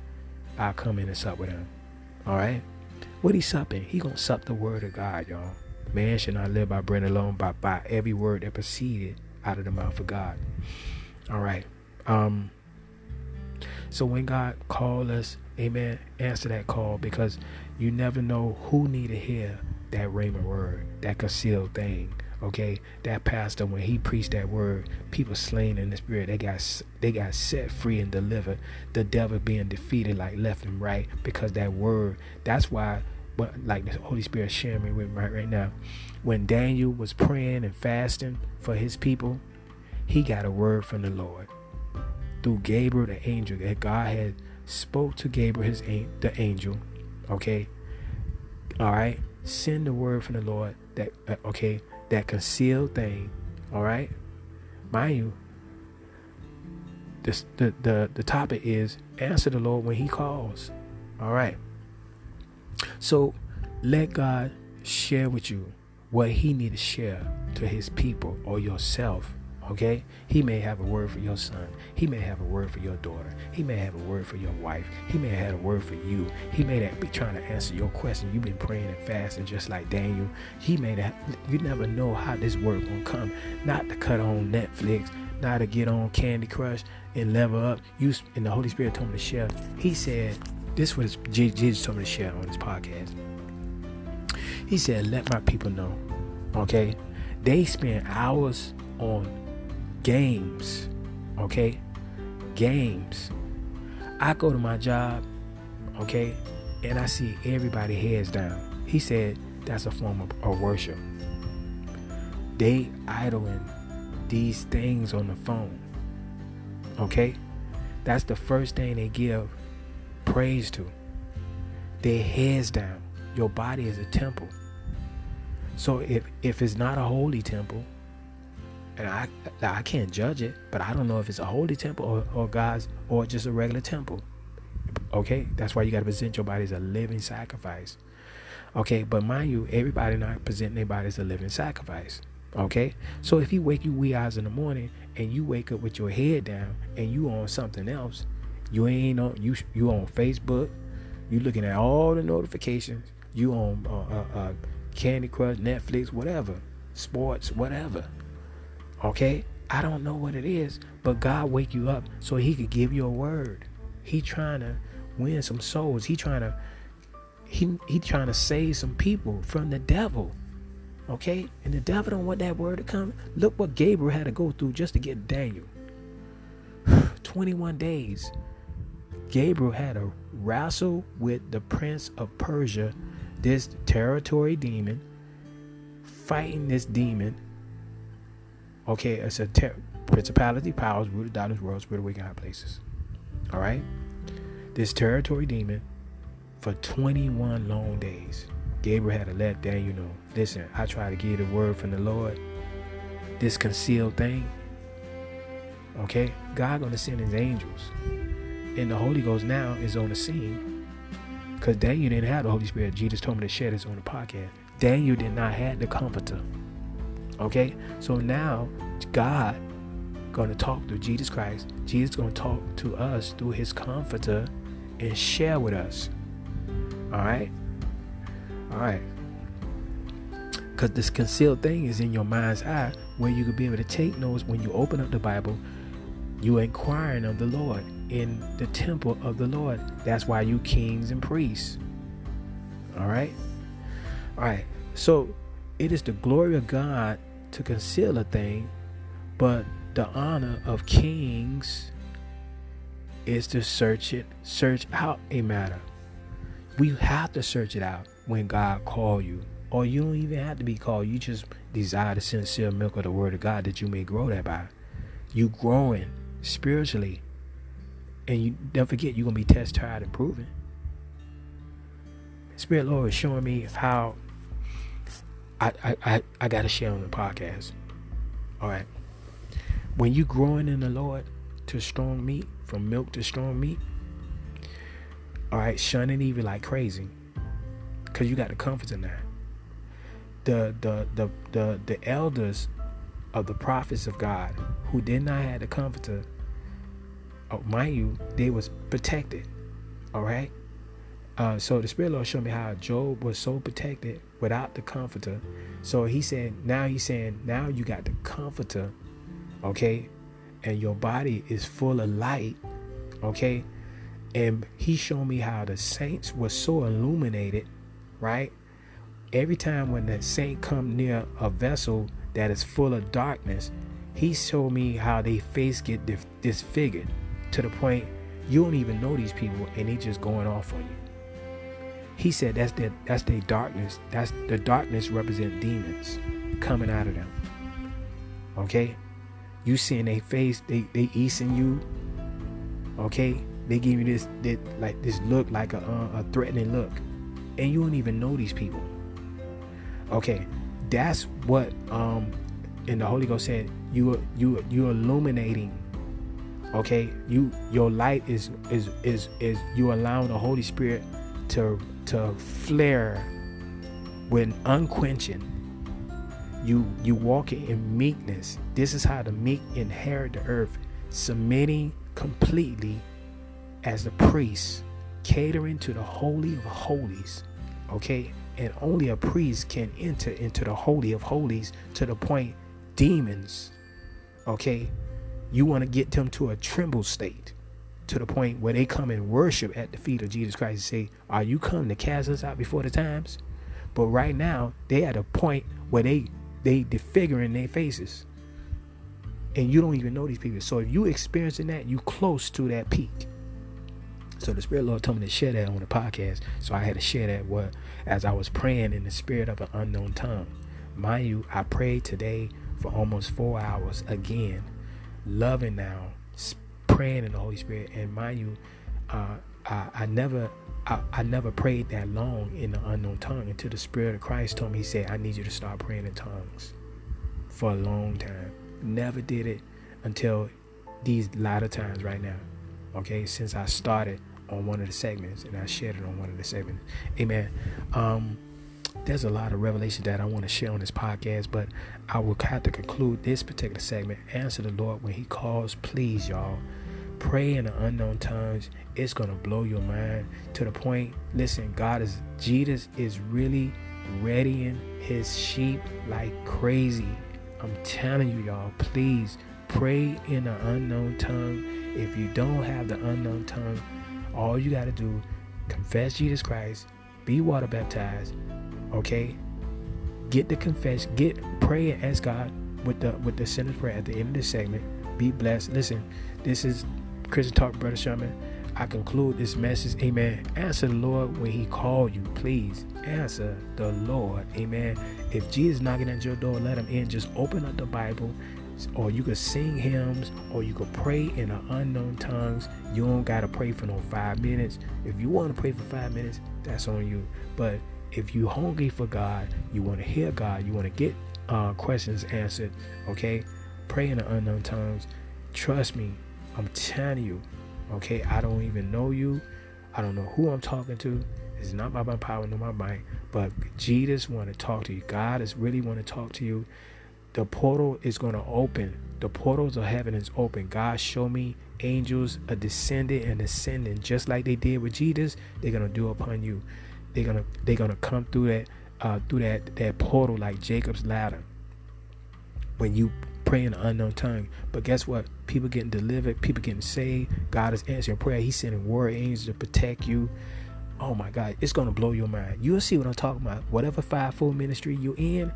I'll come in and sup with him. All right? What he supping? He gonna sup the word of God, y'all. Man should not live by bread alone, but by every word that proceeded out of the mouth of God. All right. Um. So when God called us, Amen. Answer that call because you never know who need to hear that rhema word, that concealed thing. Okay, that pastor when he preached that word, people slain in the spirit, they got they got set free and delivered. The devil being defeated like left and right because that word. That's why, but like the Holy Spirit sharing me with right right now, when Daniel was praying and fasting for his people, he got a word from the Lord through Gabriel the angel that God had spoke to Gabriel his the angel. Okay, all right. Send the word from the Lord that uh, okay that concealed thing. All right, mind you. This, the the the topic is answer the Lord when He calls. All right. So let God share with you what He need to share to His people or yourself Okay? He may have a word for your son. He may have a word for your daughter. He may have a word for your wife. He may have had a word for you. He may be trying to answer your question. You've been praying and fasting just like Daniel. He may have, you never know how this word gonna come. Not to cut on Netflix, not to get on Candy Crush and level up. You and the Holy Spirit told me to share. He said, this was Jesus told me to share on his podcast. He said, let my people know. Okay? They spend hours on games. Okay? Games. I go to my job, okay, and I see everybody heads down. He said that's a form of, of worship. They idling these things on the phone. Okay? That's the first thing they give praise to. Their heads down. Your body is a temple. So if if it's not a holy temple, and I I can't judge it, but I don't know if it's a holy temple or, or God's or just a regular temple. Okay, that's why you got to present your body as a living sacrifice. Okay, but mind you, everybody not presenting their body as a living sacrifice. Okay, so if you wake you wee hours in the morning and you wake up with your head down and you on something else, you ain't on you you on Facebook, you looking at all the notifications, you on uh, uh, uh, Candy Crush, Netflix, whatever, sports, whatever. Okay? I don't know what it is, but God wake you up so he could give you a word. He trying to win some souls. He trying to he he trying to save some people from the devil. Okay? And the devil don't want that word to come. Look what Gabriel had to go through just to get Daniel. 21 days. Gabriel had to wrestle with the prince of Persia, this territory demon, fighting this demon Okay, it's a ter- principality, powers, rooted darkness, world, spirit, wicked high places. All right, this territory demon for 21 long days. Gabriel had to let Daniel know. Listen, I try to give the word from the Lord. This concealed thing. Okay, God gonna send His angels, and the Holy Ghost now is on the scene. Cause Daniel didn't have the Holy Spirit. Jesus told me to share this on the podcast. Daniel did not have the Comforter. Okay? So now God going to talk through Jesus Christ. Jesus going to talk to us through his comforter and share with us. All right? All right. Because this concealed thing is in your mind's eye where you could be able to take notes when you open up the Bible. You inquiring of the Lord in the temple of the Lord. That's why you kings and priests. All right? All right. So it is the glory of God to conceal a thing, but the honor of kings is to search it, search out a matter. We have to search it out when God call you. Or you don't even have to be called. You just desire the sincere milk of the word of God that you may grow thereby. You growing spiritually. And you don't forget you're gonna be tested, tried, and proven. Spirit Lord is showing me how I, I, I, got to share on the podcast. All right. When you growing in the Lord to strong meat, from milk to strong meat, all right, shunning even like crazy, because you got the comfort in that. the the the the, the elders of the prophets of God who did not have the comforter, oh, mind you, they was protected. All right. Uh, so the Spirit Lord showed me how Job was so protected without the comforter. So he said, now he's saying, now you got the comforter, okay, and your body is full of light, okay. And he showed me how the saints were so illuminated, right? Every time when the saint come near a vessel that is full of darkness, he showed me how they face get disfigured to the point you don't even know these people and they just going off on you. He said that's their that's their darkness. That's the darkness represent demons coming out of them. Okay? You seeing they face, they they easing you. Okay? They give you this, this like this look like a, uh, a threatening look. And you don't even know these people. Okay, that's what um and the Holy Ghost said you you you illuminating okay you your light is is is is you allowing the Holy Spirit to to flare when unquenching you you walking in meekness. This is how the meek inherit the earth submitting completely as the priest catering to the holy of holies okay? And only a priest can enter into the holy of holies to the point demons okay? You want to get them to a tremble state to the point where they come and worship at the feet of Jesus Christ and say, Are you come to cast us out before the times? But right now, they at a point where they they disfiguring their faces. And you don't even know these people. So if you experiencing that, you close to that peak. So the Spirit Lord told me to share that on the podcast. So I had to share that what as I was praying in the spirit of an unknown tongue. Mind you, I prayed today for almost four hours again, loving now praying in the Holy Spirit. And mind you, uh, I, I never I, I, never prayed that long in the unknown tongue until the Spirit of Christ told me, He said, I need you to start praying in tongues for a long time. Never did it until these latter times right now. Okay, since I started on one of the segments and I shared it on one of the segments. Amen. Um, there's a lot of revelation that I want to share on this podcast, but I will have to conclude this particular segment. Answer the Lord when He calls, please, y'all. Pray in the unknown tongues. It's gonna blow your mind to the point. Listen, God is Jesus is really readying His sheep like crazy. I'm telling you, y'all. Please pray in the unknown tongue. If you don't have the unknown tongue, all you got to do confess Jesus Christ, be water baptized, okay? Get the confess, get pray and ask God with the with the sinner's prayer at the end of the segment. Be blessed. Listen, this is Christian Talk, Brother Sherman. I conclude this message. Amen. Answer the Lord when He called you. Please answer the Lord. Amen. If Jesus knocking at your door, let Him in. Just open up the Bible, or you could sing hymns, or you could pray in an unknown tongues. You don't gotta pray for no five minutes. If you want to pray for five minutes, that's on you. But if you hungry for God, you want to hear God, you want to get uh, questions answered. Okay, pray in the unknown tongues. Trust me, I'm telling you, okay, I don't even know you. I don't know who I'm talking to. It's not by my power nor my might, but Jesus want to talk to you. God is really want to talk to you. The portal is going to open. The portals of heaven is open. God show me angels are descending and ascending just like they did with Jesus. They're gonna do upon you. They're gonna they're gonna come through that uh, through that that portal like Jacob's ladder. When you pray in an unknown tongue. But guess what? People getting delivered, people getting saved. God is answering prayer. He's sending warrior angels to protect you. Oh my God, it's gonna blow your mind. You'll see what I'm talking about. Whatever five-fold ministry you're in,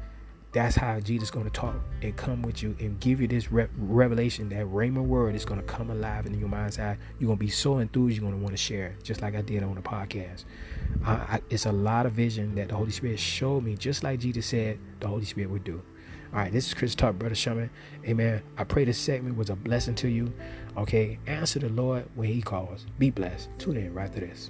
that's how Jesus to talk and come with you and give you this re- revelation that Rhema word is to come alive in your mind's eye. You're to be so enthused, you're to want to share just like I did on the podcast. I, I, it's a lot of vision that the Holy Spirit showed me, just like Jesus said the Holy Spirit would do. All right, this is Chris Talk, Brother Sherman. Amen. I pray this segment was a blessing to you. Okay, answer the Lord when He calls. Be blessed. Tune in right to this.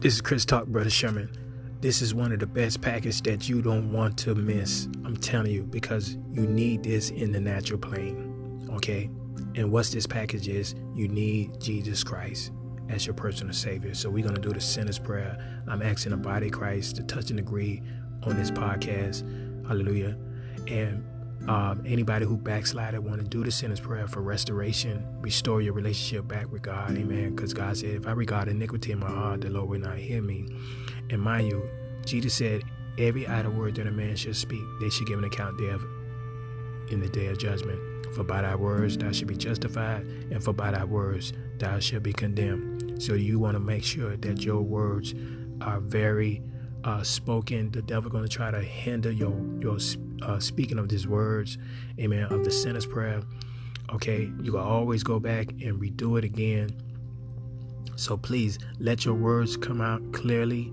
This is Chris Talk, Brother Sherman. This is one of the best packages that you don't want to miss. I'm telling you, because you need this in the natural plane. Okay? And what's this package is you need Jesus Christ as your personal savior. So we're gonna do the sinner's prayer. I'm asking the body of Christ to touch and agree on this podcast. Hallelujah. And um, anybody who backslided want to do the sinner's prayer for restoration, restore your relationship back with God. Amen. Because God said, if I regard iniquity in my heart, the Lord will not hear me. And mind you, Jesus said, every idle word that a man should speak, they should give an account thereof in the day of judgment. For by thy words thou shalt be justified, and for by thy words thou shalt be condemned. So you want to make sure that your words are very uh, spoken. The devil going to try to hinder your your uh, speaking of these words, amen, of the sinner's prayer. Okay, you can always go back and redo it again. So please let your words come out clearly.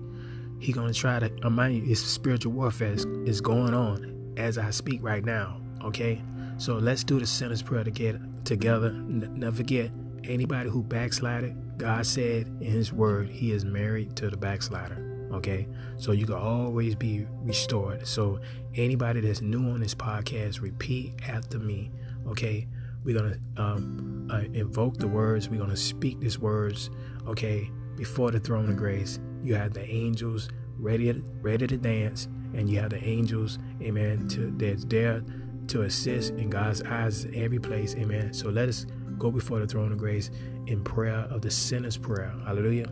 He gonna try to remind you, it's spiritual warfare is, is going on as I speak right now. Okay, so let's do the sinner's prayer to get together. N- never forget anybody who backslided. God said in His Word, He is married to the backslider okay so you can always be restored so anybody that's new on this podcast repeat after me okay we're gonna um, uh, invoke the words we're gonna speak these words okay before the throne of grace you have the angels ready ready to dance and you have the angels amen to that's there to assist in god's eyes in every place amen so let us go before the throne of grace in prayer of the sinner's prayer hallelujah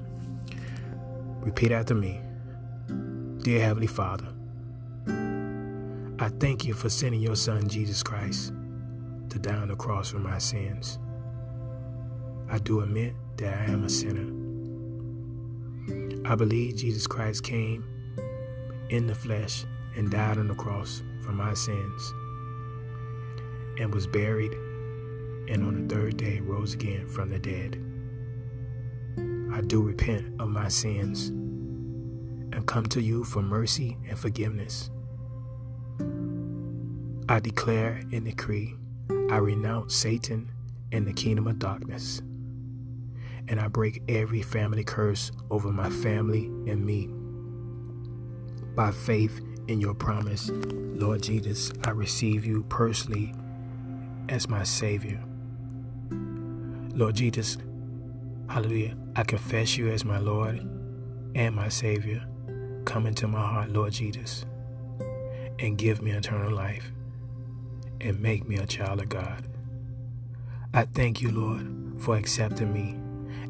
repeat after me Dear Heavenly Father, I thank you for sending your Son, Jesus Christ, to die on the cross for my sins. I do admit that I am a sinner. I believe Jesus Christ came in the flesh and died on the cross for my sins and was buried and on the third day rose again from the dead. I do repent of my sins and come to you for mercy and forgiveness. I declare and decree I renounce Satan and the kingdom of darkness. And I break every family curse over my family and me. By faith in your promise, Lord Jesus, I receive you personally as my Savior. Lord Jesus, hallelujah, I confess you as my Lord and my Savior. Come into my heart, Lord Jesus, and give me eternal life and make me a child of God. I thank you, Lord, for accepting me.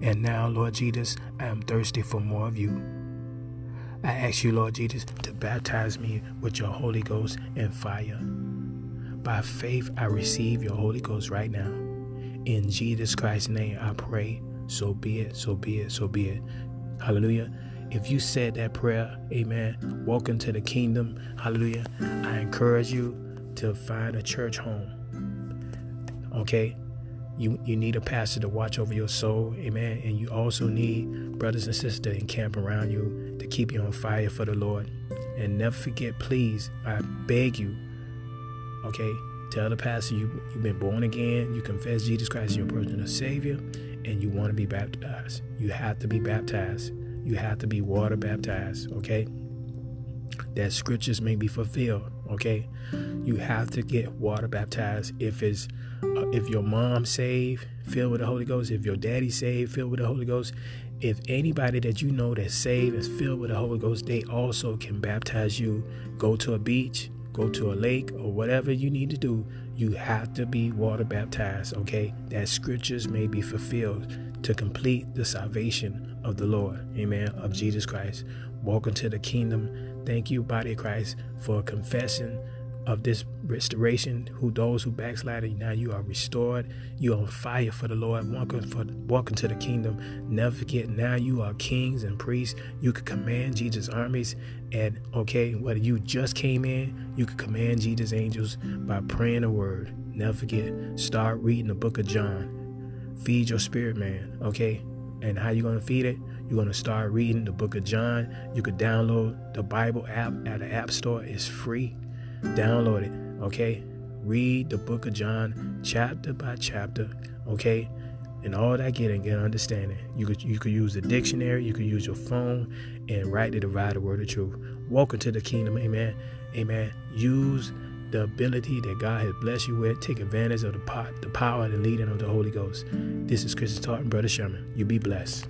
And now, Lord Jesus, I am thirsty for more of you. I ask you, Lord Jesus, to baptize me with your Holy Ghost and fire. By faith, I receive your Holy Ghost right now. In Jesus Christ's name, I pray. So be it, so be it, so be it. Hallelujah. If you said that prayer, amen, welcome to the kingdom. Hallelujah. I encourage you to find a church home. Okay? You, you need a pastor to watch over your soul, amen. And you also need brothers and sisters to encamp around you to keep you on fire for the Lord. And never forget, please, I beg you, okay, tell the pastor you, you've been born again, you confess Jesus Christ as your personal Savior, and you want to be baptized. You have to be baptized you have to be water baptized, okay? That scriptures may be fulfilled, okay? You have to get water baptized if it's uh, if your mom saved, filled with the Holy Ghost, if your daddy saved, filled with the Holy Ghost, if anybody that you know that's saved is filled with the Holy Ghost, they also can baptize you. Go to a beach, go to a lake, or whatever you need to do. You have to be water baptized, okay? That scriptures may be fulfilled to complete the salvation of the Lord, amen, of Jesus Christ. Welcome to the kingdom. Thank you, body of Christ, for confessing of this restoration. Who those who backslided, now you are restored. You are on fire for the Lord. Welcome for welcome to the kingdom. Never forget, now you are kings and priests. You could command Jesus' armies, and okay, whether you just came in, you could command Jesus' angels by praying a word. Never forget, start reading the book of John. Feed your spirit man, okay? And how you gonna feed it? You're gonna start reading the book of John. You could download the Bible app at the App Store. It's free. Download it, okay? Read the book of John chapter by chapter, okay? and all that getting get understanding. You could you could use the dictionary, you could use your phone, and rightly divide the word of truth. Welcome to the kingdom, amen. Amen. Use the ability that God has blessed you with. Take advantage of the, pot, the power and leading of the Holy Ghost. This is Chris Talk and Brother Sherman. You be blessed.